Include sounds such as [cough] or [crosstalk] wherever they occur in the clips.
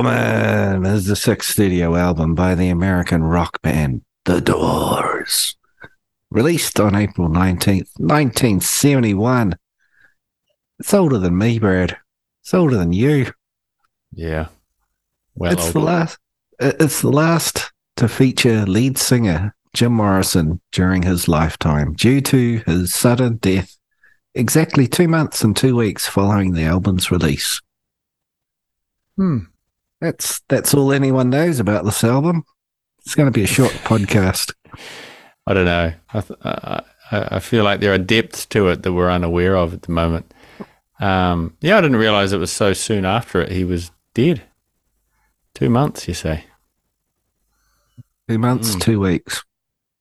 Woman is the sixth studio album by the American rock band The Doors. Released on April 19th, 1971. It's older than me, Brad. It's older than you. Yeah. Well, it's the last it's the last to feature lead singer Jim Morrison during his lifetime due to his sudden death exactly two months and two weeks following the album's release. Hmm. That's that's all anyone knows about this album. It's going to be a short [laughs] podcast. I don't know. I, th- I, I feel like there are depths to it that we're unaware of at the moment. Um, yeah, I didn't realize it was so soon after it. He was dead. Two months, you say? Two months, mm. two weeks.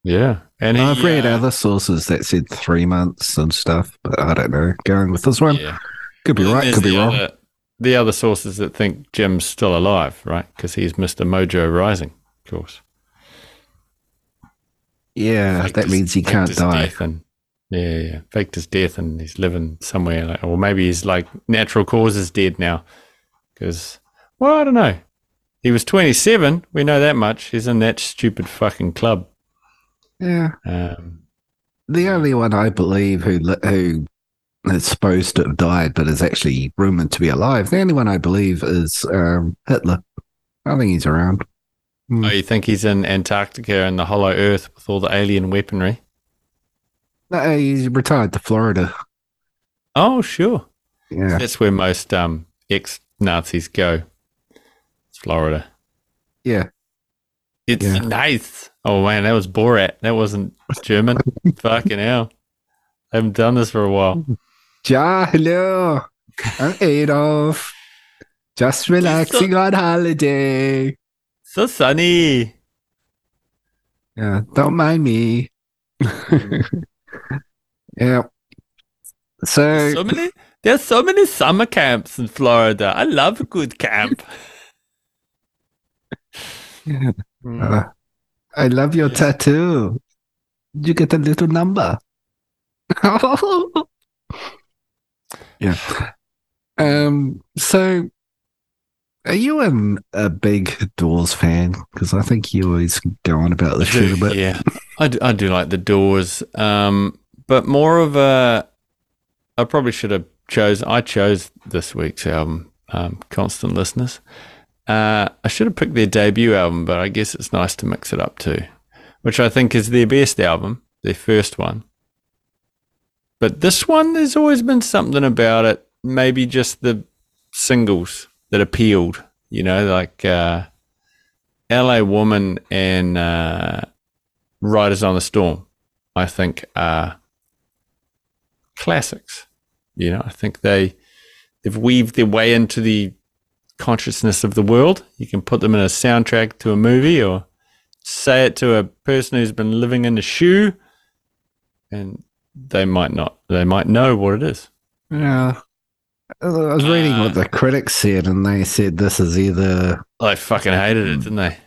Yeah, and he, I've read uh, other sources that said three months and stuff, but I don't know. Going with this one, yeah. could be right, could be wrong. Other, the other sources that think Jim's still alive, right? Because he's Mr. Mojo Rising, of course. Yeah, faked that his, means he can't die. And, yeah, yeah, faked his death and he's living somewhere, like, or maybe he's like natural causes dead now. Because, well, I don't know. He was 27. We know that much. He's in that stupid fucking club. Yeah. Um, the only one I believe who who is supposed to have died, but is actually rumored to be alive. The only one I believe is um, Hitler. I think he's around. Mm. Oh, you think he's in Antarctica and the Hollow Earth with all the alien weaponry? No, he's retired to Florida. Oh, sure. Yeah, that's where most um, ex Nazis go. It's Florida. Yeah, it's yeah. nice. Oh man, that was Borat. That wasn't German. [laughs] Fucking hell. I haven't done this for a while. Ja, hello. I'm Adolf. Just relaxing so, on holiday. So sunny. Yeah, don't mind me. [laughs] yeah. So, there's so many there's so many summer camps in Florida. I love a good camp. [laughs] yeah. Uh, I love your yes. tattoo. You get a little number? [laughs] yeah. Um. So, are you an, a big Doors fan? Because I think you always go on about the shit a bit. Yeah, I do, I do like the Doors. Um, but more of a. I probably should have chose. I chose this week's album. Um, constant listeners. Uh, I should have picked their debut album, but I guess it's nice to mix it up too, which I think is their best album, their first one. But this one, there's always been something about it. Maybe just the singles that appealed, you know, like uh, LA Woman and uh, Riders on the Storm, I think are classics. You know, I think they they've weaved their way into the consciousness of the world. You can put them in a soundtrack to a movie or say it to a person who's been living in a shoe and they might not. They might know what it is. Yeah. I was reading uh, what the critics said, and they said this is either. They fucking hated it, didn't they?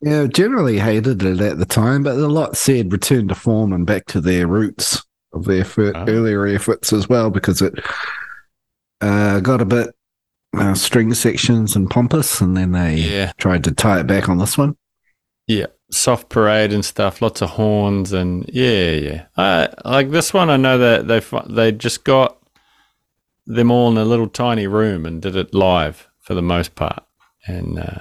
Yeah, generally hated it at the time, but a lot said return to form and back to their roots of their oh. earlier efforts as well, because it uh, got a bit uh, string sections and pompous, and then they yeah. tried to tie it back on this one. Yeah, soft parade and stuff, lots of horns and yeah, yeah. Uh, like this one, I know that they they just got them all in a little tiny room and did it live for the most part, and uh,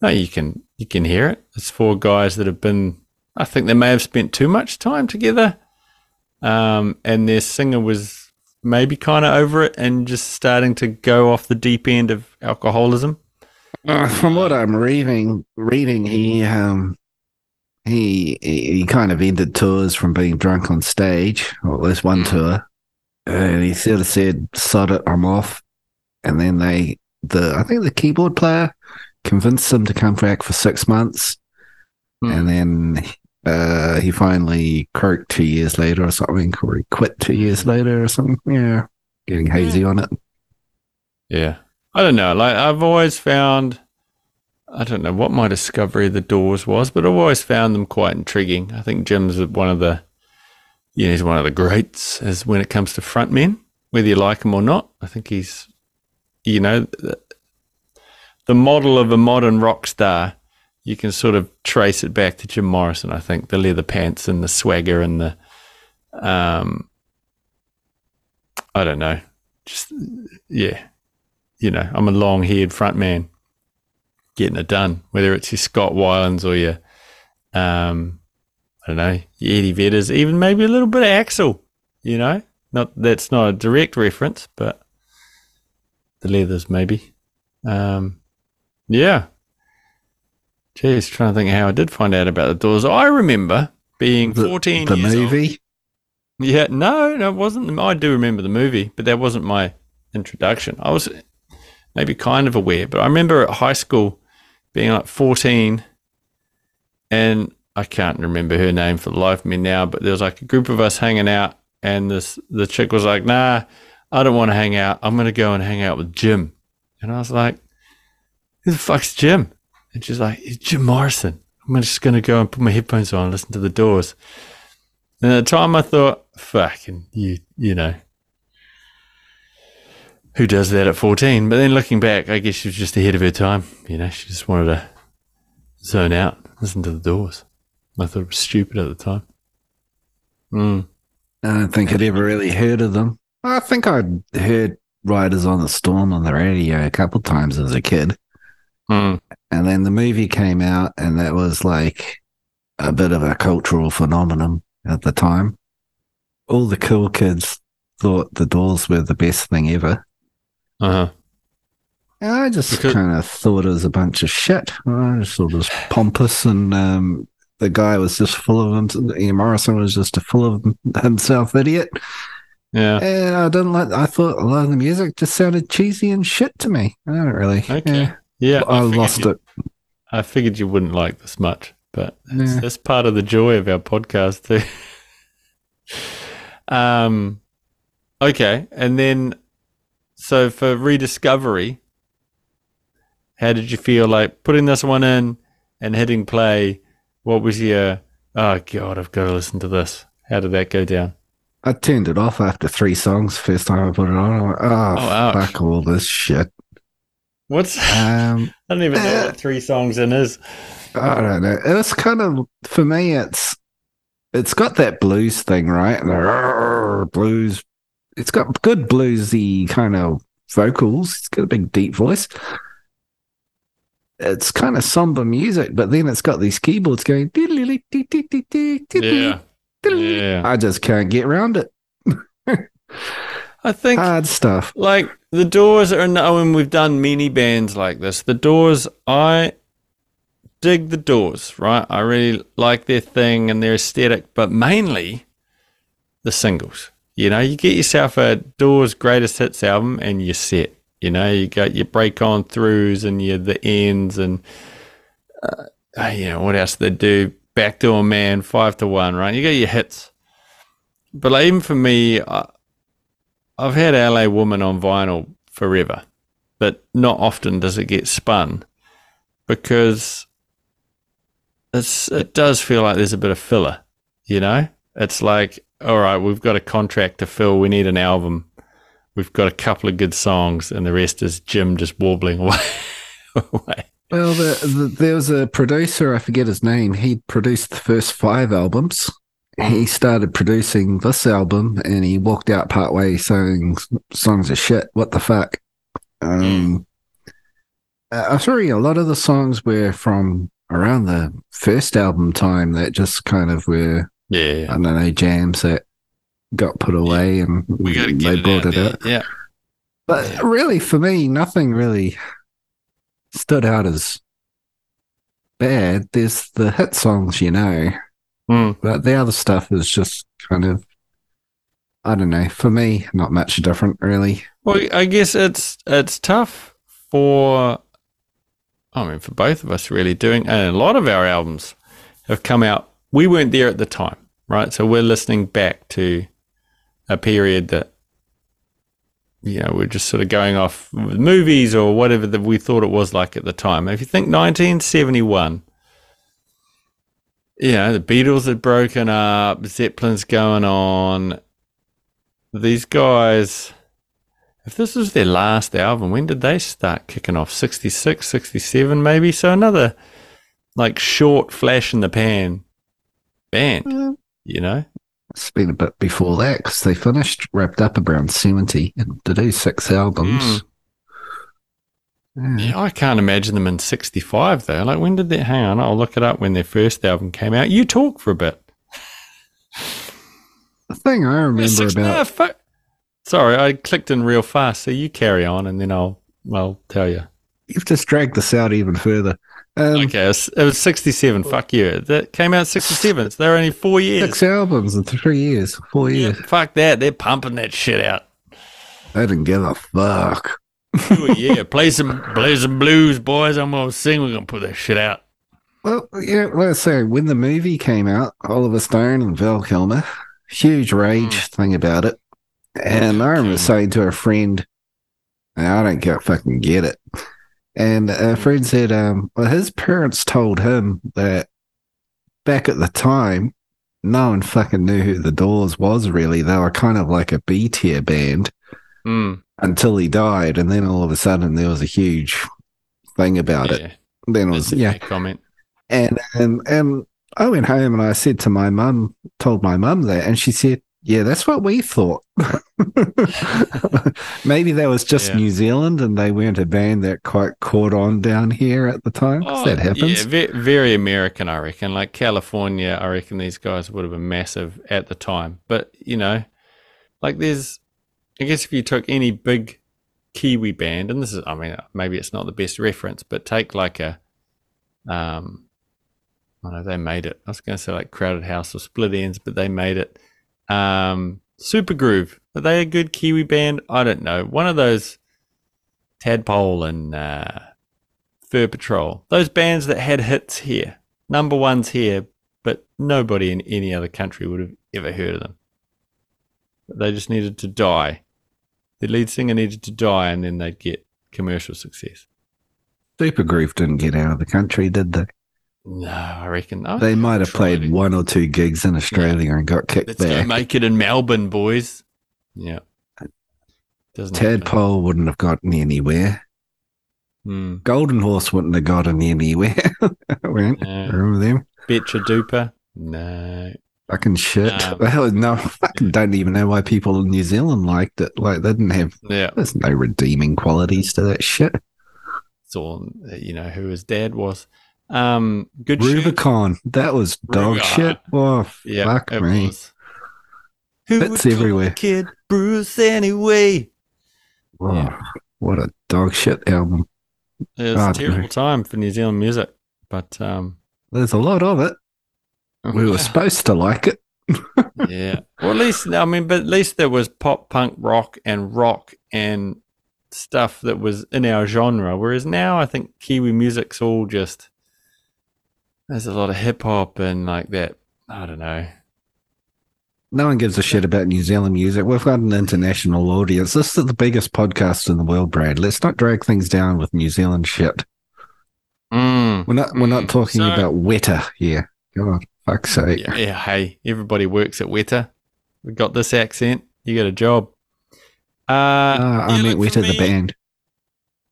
no, you can you can hear it. It's four guys that have been. I think they may have spent too much time together, um, and their singer was maybe kind of over it and just starting to go off the deep end of alcoholism. Uh, from what I'm reading, reading he um he he kind of ended tours from being drunk on stage, or at least one hmm. tour, and he sort of said, "Sod it, I'm off." And then they, the I think the keyboard player, convinced him to come back for six months, mm. and then uh, he finally croaked two years later or something, or he quit two years later or something. Yeah, getting hazy yeah. on it. Yeah, I don't know. Like I've always found, I don't know what my discovery of the Doors was, but I've always found them quite intriguing. I think Jim's one of the, know, he's one of the greats as when it comes to frontmen, whether you like him or not. I think he's, you know, the model of a modern rock star, you can sort of trace it back to Jim Morrison. I think the leather pants and the swagger and the, um, I don't know, just yeah, you know, I'm a long haired front man getting it done, whether it's your Scott Weilands or your, um, I don't know, your Eddie Vedders, even maybe a little bit of Axl, you know, not that's not a direct reference, but the leathers maybe. Um, yeah. Jeez, trying to think how I did find out about the doors. I remember being The- 14 The years old. movie. Yeah, no, no, it wasn't. I do remember the movie, but that wasn't my introduction. I was maybe kind of aware, but I remember at high school being like 14 and I can't remember her name for the life of me now, but there was like a group of us hanging out and this the chick was like, nah, I don't want to hang out. I'm going to go and hang out with Jim. And I was like, who the fuck's Jim? And she's like, it's Jim Morrison. I'm just going to go and put my headphones on and listen to the doors. And at the time, I thought, fucking, you, you know, who does that at 14? But then looking back, I guess she was just ahead of her time. You know, she just wanted to zone out, listen to the doors. I thought it was stupid at the time. Mm. I don't think I'd ever really heard of them. I think I'd heard Riders on the Storm on the radio a couple times as a kid. Mm. And then the movie came out, and that was like a bit of a cultural phenomenon at the time. All the cool kids thought the Doors were the best thing ever. Uh huh. And I just kind of thought it was a bunch of shit. I just thought it was pompous, and um, the guy was just full of him. Ian Morrison was just a full of himself idiot. Yeah. And I didn't like. I thought a lot of the music just sounded cheesy and shit to me. I don't really. Okay. yeah. Yeah. I, figured lost you- it. I figured you wouldn't like this much, but that's, Yeah. that's part of the joy of our podcast too. [laughs] um, okay, and then so for rediscovery, how did you feel like putting this one in and hitting play? What was your oh god, I've got to listen to this. How did that go down? I turned it off after three songs. First time I put it on, I went, "Oh, Oh, ouch. fuck all this shit." What's um, [laughs] I don't even know Uh, what three songs in is. I don't know. It's kind of for me. It's it's got that blues thing, right? The blues. It's got good bluesy kind of vocals. It's got a big deep voice. It's kind of somber music, but then it's got these keyboards going. Yeah, yeah. I just can't get around it. I think Hard stuff. like the Doors are known. We've done many bands like this. The Doors, I dig the Doors, right? I really like their thing and their aesthetic, but mainly the singles. You know, you get yourself a Doors greatest hits album and you're set. You know, you got your break on throughs and your the ends and uh, uh, you know what else they do? Back Door Man, five to one, right? You got your hits. But like, even for me, I, I've had LA Woman on vinyl forever, but not often does it get spun because it's it does feel like there's a bit of filler, you know? It's like, all right, we've got a contract to fill, we need an album. We've got a couple of good songs and the rest is Jim just warbling [laughs] away. Well, the, the, there was a producer, I forget his name. He produced the first five albums. He started producing this album and he walked out partway saying songs are shit. What the fuck? Um, uh, I'm sorry, a lot of the songs were from around the first album time that just kind of were, I Yeah. don't know, jams that got put away and We got to get they it brought out it there. out. Yeah. But really, for me, nothing really stood out as bad. There's the hit songs, you know, Mm. but the other stuff is just kind of, I don't know. For me, not much different, really. Well, I guess it's it's tough for, I mean, for both of us really doing, and a lot of our albums have come out. We weren't there at the time, right? So we're listening back to a period that, you know, we're just sort of going off with movies or whatever that we thought it was like at the time. If you think 1971, you know, the Beatles had broken up, Zeppelin's going on. These guys if this was their last album, when did they start kicking off? 66, 67 maybe? So another like short flash in the pan band, Mm. You know? It's been a bit before that because they finished, wrapped up around 70 and to do six albums. Mm. Yeah. Yeah, I can't imagine them in 65 though. Like when did they, hang on, I'll look it up when their first album came out. You talk for a bit. The thing I remember Six- about. Sorry, I clicked in real fast. So you carry on and then I'll, I'll tell you. You've just dragged this out even further. Um, Okay, it was, it was 67. Fuck you. That came out 67. So they're only four years. Six albums in three years, four Yeah, years. fuck that. They're pumping that shit out. I didn't give a fuck. Ooh, yeah, play some play some blues, boys. I'm gonna sing. We're gonna put that shit out. Well, yeah, let's say when the movie came out, Oliver Stone and Val Kilmer, huge rage thing about it. And I remember saying to a friend, I don't get fucking get it. And a friend said, um, well, his parents told him that back at the time, no one fucking knew who the Doors was really. They were kind of like a B tier band Mm, until he died. And then all of a sudden there was a huge thing about it. yeah, Then it was, a yeah, comment. and and and I went home and I said to my mum, told my mum that, and she said, "Yeah, that's what we thought. [laughs] Maybe that was just Yeah. New Zealand, and they weren't a band that quite caught on down here at the time. 'cause that happens. Oh, Yeah, ve- very American, I reckon. Like California, I reckon these guys would have been massive at the time. But you know, like there's, I guess if you took any big Kiwi band, and this is, I mean, maybe it's not the best reference, but take like a, um, I know they made it. I was going to say like Crowded House or Split Enz, but they made it. Um, Supergroove. Are they a good Kiwi band? I don't know. One of those Tadpole and uh, Fur Patrol. Those bands that had hits here, number ones here, but nobody in any other country would have ever heard of them. They just needed to die. The lead singer needed to die, and then they'd get commercial success. Supergroove didn't get out of the country, did they? No, I reckon They might have played one or two gigs in Australia and got kicked Let's go make it in Melbourne, boys. Yeah. Doesn't happen. Tadpole wouldn't have gotten anywhere. Hmm. Golden Horse wouldn't have gotten anywhere. [laughs] No. remember them? Betchadupa? No. Fucking shit. Um, Well, no, I fucking don't even know why people in New Zealand liked it. Like, they didn't have, Yeah. there's no redeeming qualities to that shit. It's all, you know, who his dad was. Um, good shoot. Rubicon, that was dog Rubicon. shit. Oh, Yeah, fuck it me. was. Who Bits everywhere. Kid Bruce anyway. Oh, Yeah. What a dog shit album. It was a terrible no. time for New Zealand music, but um, There's a lot of it. We were [laughs] supposed to like it. yeah. Well, at least I mean, but at least there was pop, punk, rock, and rock and stuff that was in our genre. Whereas now, I think Kiwi music's all just there's a lot of hip hop and like that. I don't know. No one gives a shit about New Zealand music. We've got an international audience. This is the biggest podcast in the world, Brad. Let's not drag things down with New Zealand shit. Mm. We're not. We're not Mm. talking So- about Weta here. God, fuck's sake. Yeah, yeah, hey, everybody works at Weta. We got this accent. You got a job. Uh, Ah, I yeah, meant Weta the band.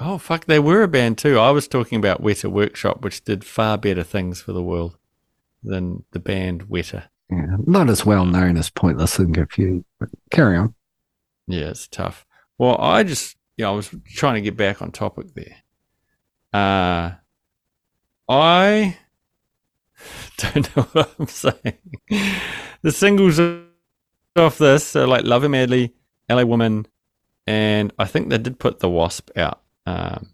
Oh fuck, they were a band too. I was talking about Weta Workshop, which did far better things for the world than the band Weta. Yeah, not as well known as Pointless and Confused. But carry on. Yeah, it's tough. Well, I just, you know, I was trying to get back on topic there. Uh, I [laughs] don't know what I'm saying. The singles off this, so like Love Him Madly, LA Woman, and I think they did put The Wasp out, um,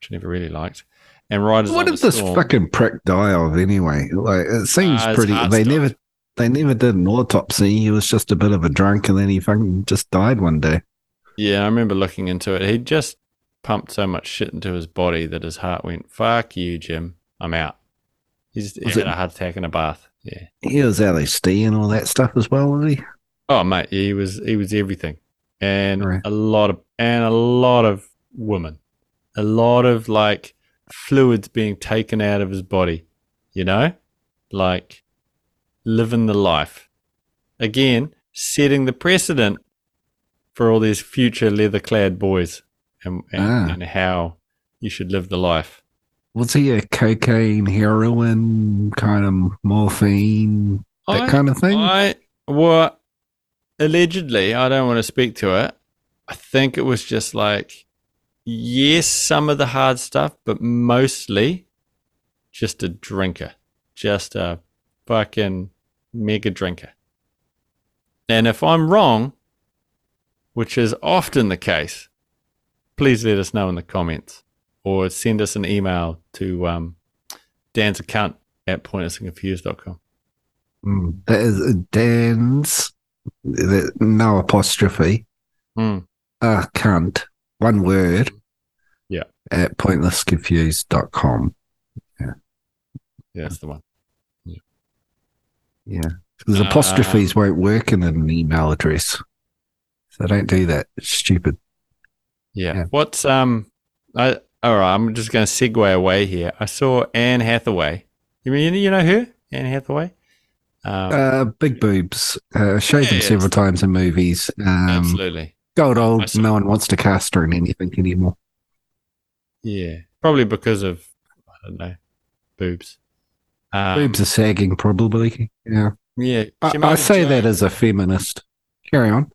which I never really liked. And Riders What did this Storm. fucking prick die of anyway? Like it seems it's pretty. They stuff. never. They never did an autopsy. He was just a bit of a drunk, and then he fucking just died one day. Yeah, I remember looking into it. He just pumped so much shit into his body that his heart went, "Fuck you, Jim. I'm out." He's he Was had it- a heart attack in a bath. Yeah. He was LSD and all that stuff as well, was he? Oh mate, he was he was everything, and Right. a lot of and a lot of women, a lot of like fluids being taken out of his body. You know, like living the life. Again, setting the precedent for all these future leather clad boys and, and, Ah. and how you should live the life. Was he a cocaine, heroin, kind of morphine, that I- kind of thing? I well, allegedly, I don't want to speak to it. I think it was just like, yes, some of the hard stuff, but mostly just a drinker, just a fucking mega drinker. And if I'm wrong, which is often the case, please let us know in the comments or send us an email to um, Dan's account at pointlessandconfused.com. Mm, that is Dan's, no apostrophe, ah, cunt, one word. Yeah. At pointlessconfused.com. Yeah, Yeah. that's the one. Yeah. Because Uh, apostrophes won't work in an email address. So don't do that. It's stupid. Yeah. Yeah. What's um? I all right. I'm just going to segue away here. I saw Anne Hathaway. You mean you know her? Anne Hathaway. Um, Uh, big boobs. Uh, showed them Yes. several times in movies. Um, absolutely. I old. No one wants to cast her in anything anymore. Yeah. Probably because of I don't know boobs. Um, boobs are sagging, probably. Yeah. Yeah. I, I say that as a feminist. Carry on.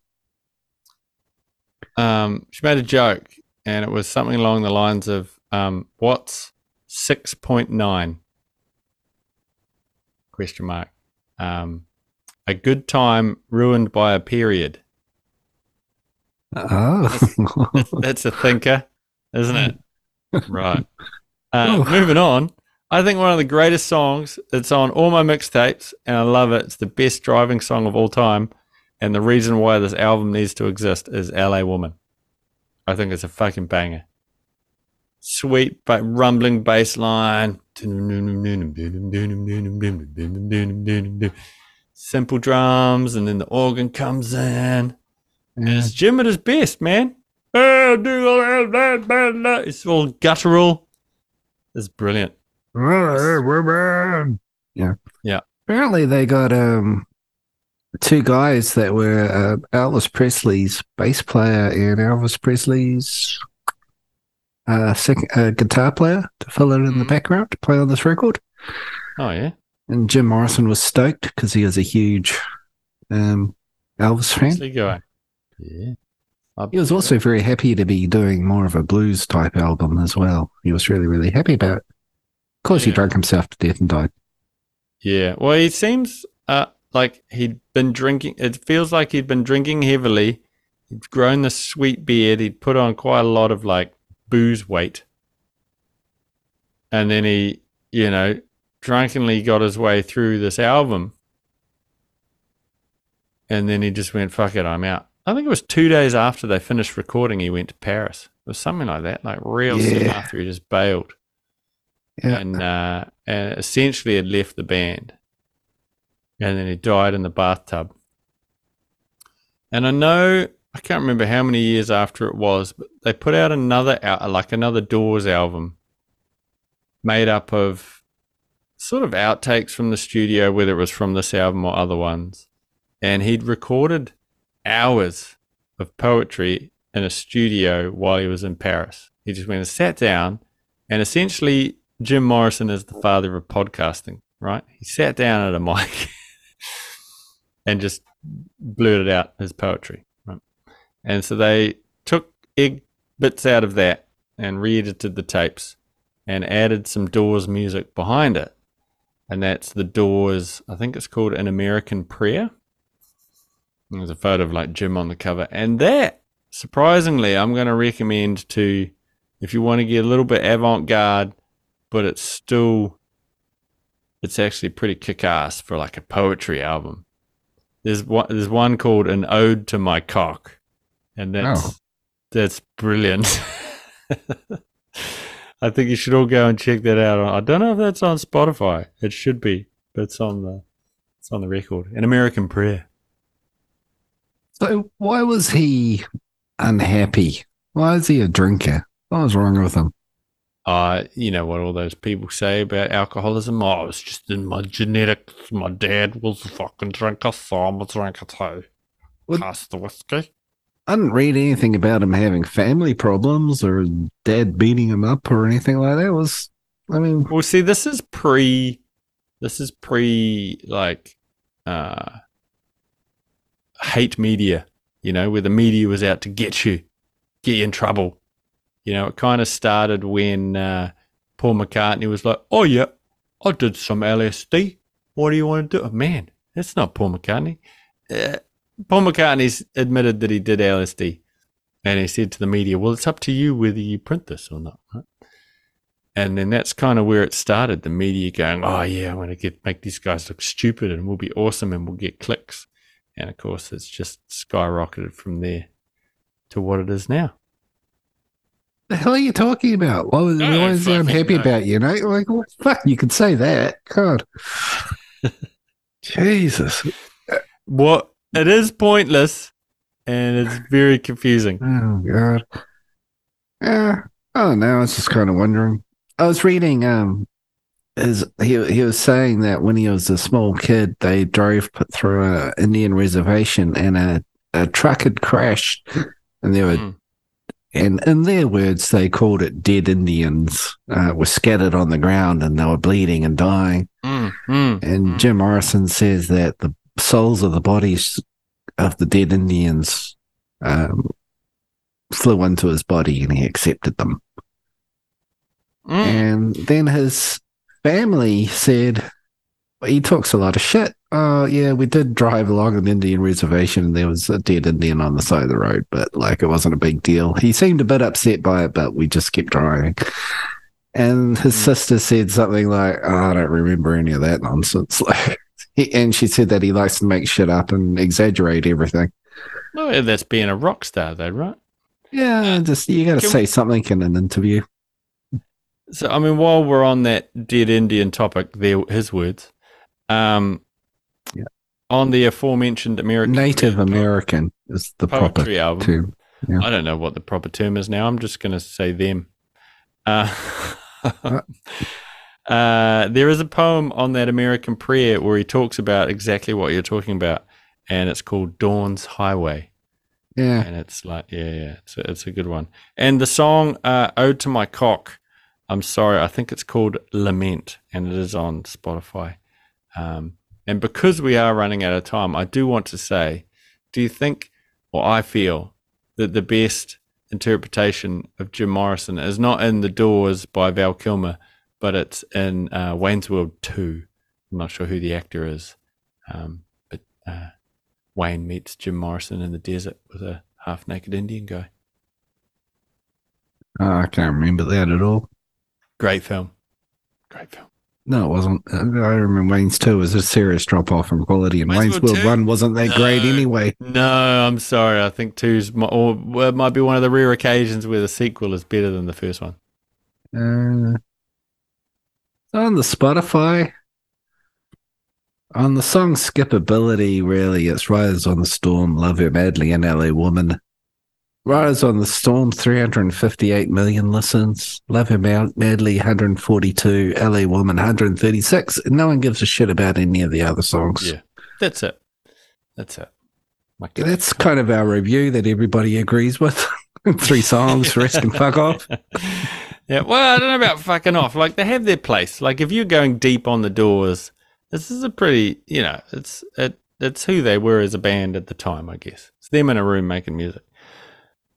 um, she made a joke, and it was something along the lines of, um, "What's six point nine?" Question mark. Um, a good time ruined by a period. Oh. That's, a thinker, isn't it? [laughs] right. Uh, moving on. I think one of the greatest songs. It's on all my mixtapes, and I love it. It's the best driving song of all time. And the reason why this album needs to exist is "L.A. Woman." I think it's a fucking banger. Sweet but rumbling bass line. Simple drums, and then the organ comes in. And Yeah. it's Jim at his best, man. It's all guttural. It's brilliant. Yeah. Yeah. Apparently, they got um two guys that were uh, Elvis Presley's bass player and Elvis Presley's uh, second, uh, guitar player to fill in in the Mhm. background to play on this record. Oh yeah. And Jim Morrison was stoked because he was a huge um, Elvis fan. Presley guy. Yeah. I- He was also very happy to be doing more of a blues type album as well. He was really, really happy about it. Of course, he drank himself to death and died. Yeah. Well, he seems uh like he'd been drinking. It feels like he'd been drinking heavily. He'd grown this sweet beard. He'd put on quite a lot of like booze weight, and then he, you know, drunkenly got his way through this album, and then he just went, "Fuck it, I'm out." I think it was two days after they finished recording. He went to Paris. It was something like that, like real soon after he just bailed Yeah. and uh, and essentially had left the band, and then he died in the bathtub. And I know I can't remember how many years after it was, but they put out another like another Doors album, made up of sort of outtakes from the studio, whether it was from this album or other ones, and he'd recorded hours of poetry in a studio while he was in Paris. He just went and sat down, and essentially Jim Morrison is the father of podcasting, right? He sat down at a [laughs] mic and just blurted out his poetry, right? And so they took egg bits out of that and re-edited the tapes and added some Doors music behind it. And that's the Doors, I think it's called An American Prayer. There's a photo of like Jim on the cover. And that, surprisingly, I'm going to recommend to, if you want to get a little bit avant garde, but it's still, it's actually pretty kick ass for like a poetry album. There's one, there's one called An Ode to My Cock. And that's, Oh. that's brilliant. [laughs] I think you should all go and check that out. I don't know if that's on Spotify. It should be, but it's on the, it's on the record. An American Prayer. So why was he unhappy? Why is he a drinker? What was wrong with him? uh, you know what all those people say about alcoholism. Oh, it's just in my genetics. My dad was a fucking drinker, so I'm a drinker too. What- Pass the whiskey. I didn't read anything about him having family problems or dad beating him up or anything like that. It was I mean, Well, see, this is pre. This is pre like uh, hate media. You know, where the media was out to get you, get you in trouble. You know, it kind of started when uh, Paul McCartney was like, "Oh yeah, I did some LSD. What do you want to do?" Oh, man, that's not Paul McCartney. Uh, Paul McCartney's admitted that he did LSD, and he said to the media, "Well, it's up to you whether you print this or not." Right? And then that's kind of where it started. The media going, "Oh yeah, I want to get make these guys look stupid, and we'll be awesome, and we'll get clicks." And of course, it's just skyrocketed from there to what it is now. the hell are you talking about? What was No, what was I'm fucking happy no. about? You know, like well, fuck, you could say that. God, [laughs] Jesus. What it is pointless, and it's very confusing. [laughs] Oh God. Yeah. Oh no, I was just kind of wondering. I was reading. Um, is he he was saying that when he was a small kid, they drove through a Indian reservation and a a truck had crashed, and there were. Mm. And in their words, they called it dead Indians uh, were scattered on the ground and they were bleeding and dying. Mm, mm, And mm. Jim Morrison says that the souls of the bodies of the dead Indians um, flew into his body and he accepted them. Mm. And then his family said, he talks a lot of shit. Oh, yeah, we did drive along an Indian reservation and there was a dead Indian on the side of the road, but like it wasn't a big deal. He seemed a bit upset by it, but we just kept driving. And his Hmm. sister said something like, oh, I don't remember any of that nonsense. [laughs] Like, and she said that he likes to make shit up and exaggerate everything. Well, that's being a rock star, though, right? Yeah, just you got to say something in an interview. So, I mean, while we're on that dead Indian topic, there, his words. Um, Yeah. On the aforementioned American Native American is the proper album. term. Yeah. I don't know what the proper term is now. I'm just going to say them. Uh, [laughs] uh, there is a poem on that American prayer where he talks about exactly what you're talking about, and it's called Dawn's Highway. Yeah. and it's like yeah yeah it's a, it's a good one and the song uh ode to my cock i'm sorry i think it's called lament and it is on spotify um and because we are running out of time i do want to say do you think or i feel that the best interpretation of jim morrison is not in the doors by val kilmer but it's in uh, wayne's world 2 i'm not sure who the actor is um but uh Wayne meets Jim Morrison in the desert with a half naked Indian guy. Oh, I can't remember that at all. Great film. Great film. No, it wasn't. I remember Wayne's 2 was a serious drop off in quality, and Wayne's Wayne's World World 2? 1 wasn't that great anyway. No, I'm sorry. I think two's mi- or well, might be one of the rare occasions where the sequel is better than the first one. Uh, on the Spotify, on the song Skippability, really, it's Riders on the Storm, Love Her Madly, and LA Woman. Riders on the Storm, 358 million listens. Love Her Ma- Madly, 142. LA Woman, 136. No one gives a shit about any of the other songs. Yeah. That's it. That's it. Yeah, That's kind of our review that everybody agrees with. [laughs] Three songs, rest can fuck off. [laughs] yeah. Well, I don't know about fucking off. Like they have their place. Like if you're going deep on the doors, this is a pretty, you know, it's it it's who they were as a band at the time, I guess. It's them in a room making music.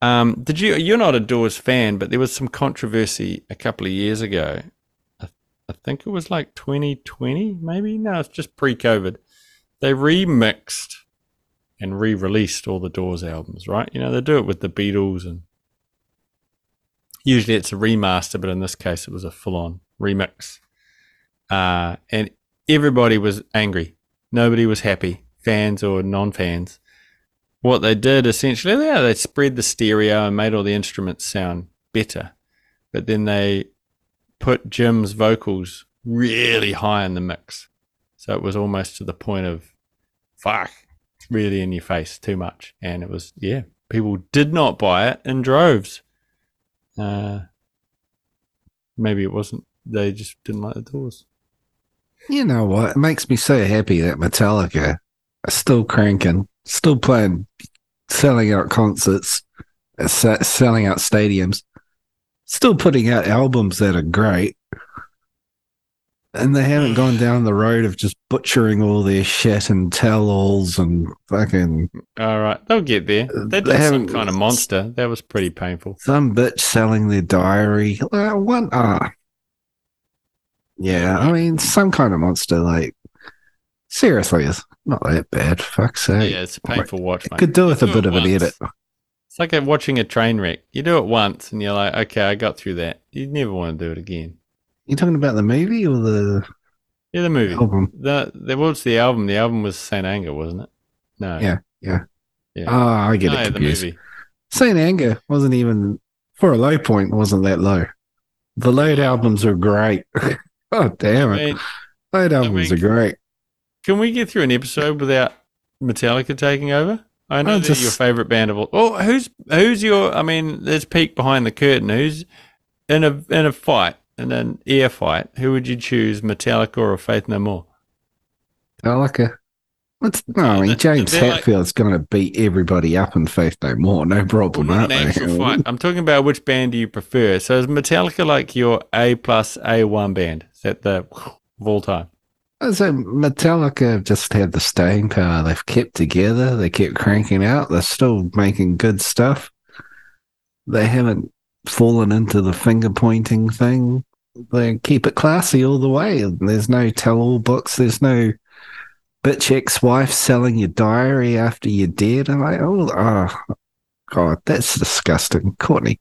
Um, did you? You're not a Doors fan, but there was some controversy a couple of years ago. I, I think it was like 2020, maybe. No, it's just pre-COVID. They remixed and re-released all the Doors albums, right? You know, they do it with the Beatles and usually it's a remaster, but in this case it was a full-on remix. Uh, and everybody was angry. Nobody was happy, fans or non-fans. What they did essentially, yeah, they spread the stereo and made all the instruments sound better, but then they put Jim's vocals really high in the mix, so it was almost to the point of, fuck, really in your face too much, and it was yeah, people did not buy it in droves. Uh, maybe it wasn't. They just didn't like the doors. You know what? It makes me so happy that Metallica are still cranking, still playing selling out concerts, uh, selling out stadiums, still putting out albums that are great. And they haven't gone down the road of just butchering all their shit and tell alls and fucking All right, they'll get there. Uh, They they some kind of monster. That was pretty painful. some bitch selling their diary. Uh, what? Ah. Yeah, I mean, some kind of monster. Like, seriously, it's not that bad. Fuck's sake. Yeah, it's a painful watch, mate. Could do with a do bit it of an edit. It's like watching a train wreck. You do it once, and you're like, okay, I got through that. You never want to do it again. You talking about the movie or the Yeah, the movie. album? The was the album. The album was Saint Anger, wasn't it? No. Yeah, yeah. Yeah. Oh, I get no, it the confused. movie. Saint Anger wasn't even for a low point. Wasn't that low? The load albums are great. [laughs] oh damn I it! mean, Load albums mean, are great. Can we get through an episode without Metallica taking over? I know Oh, they're your favorite band of all. Oh, who's who's your? I mean, let's peek behind the curtain. Who's in a in a fight in an air fight? Who would you choose, Metallica or Faith No More? Metallica. What's no? I mean, James they're like- Hetfield's going to beat everybody up in Faith No More. No problem, aren't an they? fight. I'm talking about which band do you prefer? So is Metallica like your A plus A one band? Is that the of all time? So Metallica have just had the staying power. They've kept together. They kept cranking out. They're still making good stuff. They haven't fallen into the finger pointing thing. They keep it classy all the way. There's no tell-all books. There's no bitch ex-wife selling your diary after you're dead. I'm like, oh, oh God, that's disgusting. Courteney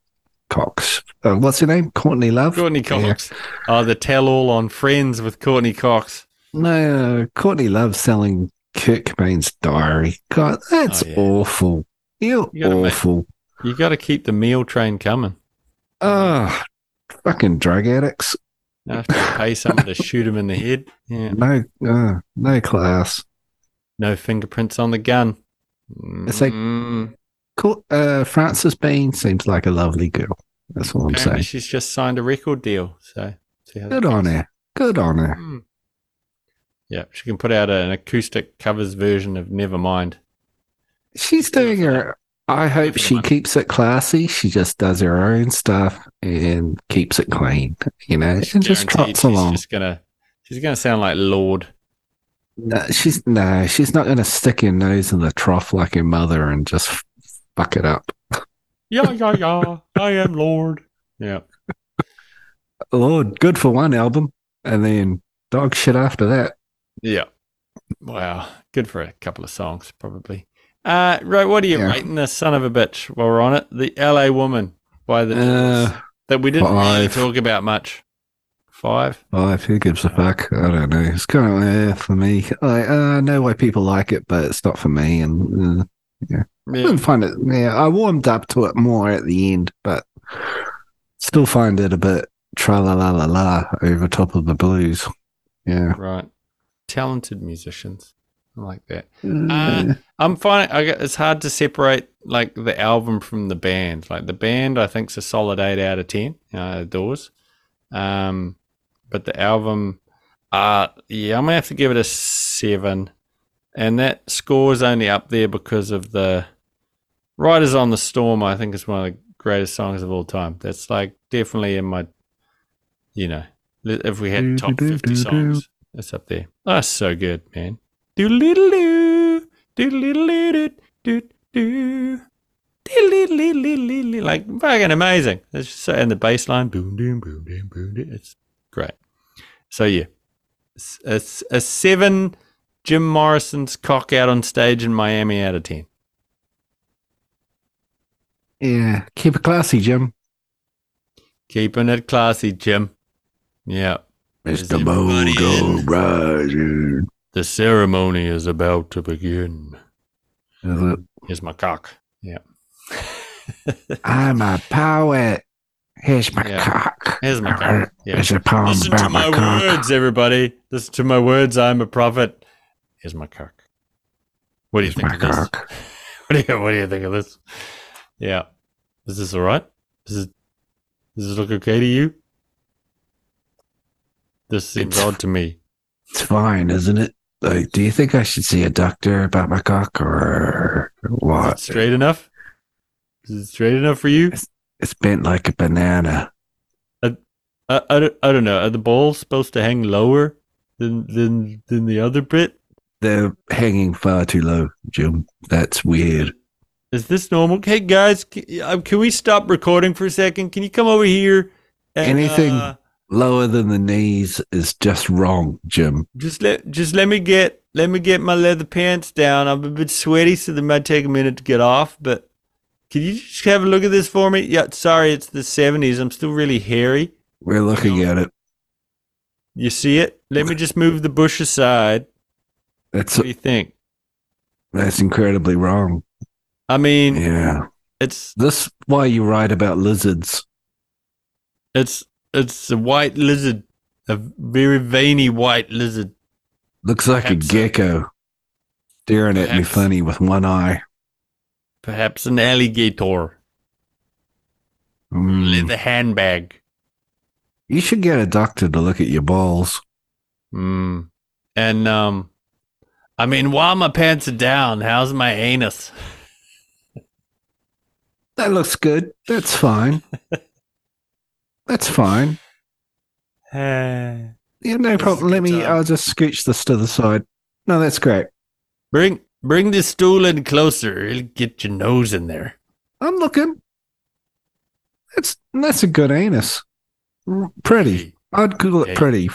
Cox. Uh, what's her name? Courtney Love. Courtney Yeah. Cox. Oh, the tell all on Friends with Courteney Cox. No, Courtney loves selling Kurt Cobain's diary. God, that's Oh, yeah. awful. You're You gotta make- awful. You got to keep the meal train coming. Oh, fucking drug addicts. Now have to pay someone to shoot him in the head. Yeah. No, uh, no class. No fingerprints on the gun. It's like- Mm, Cool. Uh, Frances Bean seems like a lovely girl. That's all I'm saying. she's just signed a record deal. So see how that Good on her. Good on her. Mm. Yeah, she can put out an acoustic covers version of Nevermind. She's doing her. I hope she keeps it classy. She just does her own stuff and keeps it clean. You know, and just trots she's along. just gonna she's gonna sound like Lorde. No, she's no, she's not going to stick her nose in the trough like her mother and just fuck it up. Yeah, yeah, yeah. I am Lorde. Yeah. Lorde, good for one album, and then dog shit after that. Yeah. Wow. Good for a couple of songs, probably. Uh, right. What are you Yeah. rating this son of a bitch while we're on it? The LA Woman by the Uh, that we didn't really talk about much. Five. five. Who gives a fuck? I don't know. It's kind of uh, for me. I uh, know why people like it, but it's not for me. And uh, I Yeah. didn't find it. Yeah, I warmed up to it more at the end, but still find it a bit tra la la la la over top of the blues. Yeah. Right. Talented musicians. I like that. Uh, I'm finding I get, it's hard to separate like the album from the band. Like the band, I think's a solid eight out of ten. Uh, Doors, um, but the album, uh yeah, I'm gonna have to give it a seven, and that score's only up there because of the Riders on the Storm. I think is one of the greatest songs of all time. That's like definitely in my, you know, if we had top fifty songs, it's up there. That's so good, man. Doodle-doodle-doo, doodle-doodle-doo, doo-doo, doodle-doodle-doo-doo-doo. Like fucking amazing. It's just so, and the bass line, boom, boom, boom, boom, boom. It's great. So yeah, it's, it's a seven. Jim Morrison's cock out on stage in Miami out of ten. yeah. Keep it classy, Jim. Keeping it classy, Jim. Yeah. Is Mr. in? Roger. The ceremony is about to begin. Is it? Here's my cock. Yeah. I'm a poet. Here's my Yeah. cock. Here's my cock. [laughs] Yeah. Here's a poem Listen to my my, cock. words, everybody. Listen to my words. I'm a prophet. Here's my cock. What do you Here's think of this? [laughs] What do you What do you think of this? Yeah. Is this all right? Does it Does this look okay to you? This seems It's- odd to me. It's fine, isn't it? Like, do you think I should see a doctor about my cock or Is what? it straight enough? Is it straight enough for you? It's bent like a banana. I, I, don't, I don't know. Are the balls supposed to hang lower than than than the other bit? They're hanging far too low, Jim. That's weird. Is this normal? Hey guys, can, uh, can we stop recording for a second? Can you come over here? and, Anything- uh, Lower than the knees is just wrong, Jim. just let just let me get let me get my leather pants down. I'm a bit sweaty, so they might take a minute to get off. But can you just have a look at this for me? Yeah, sorry, it's the '70s. I'm still really hairy. We're looking at it. You see it? Let me just move the bush aside. That's What do you think? that's incredibly wrong. I mean, Yeah. it's This why you write about lizards. it's it's a white lizard, a very veiny white lizard. Looks like Perhaps a gecko staring at me perhaps- funny with one eye. Perhaps an alligator. Mm. Leather handbag. You should get a doctor to look at your balls. Mm. And um, I mean, while my pants are down, how's my anus? [laughs] That looks good. That's fine. [laughs] That's fine. bring Yeah, no This is a problem. Let me. I'll just scooch this to the side. No, that's great. bring bring the stool in closer. It'll get your nose in there. I'm looking. That's that's a good anus. Pretty. I'd call it pretty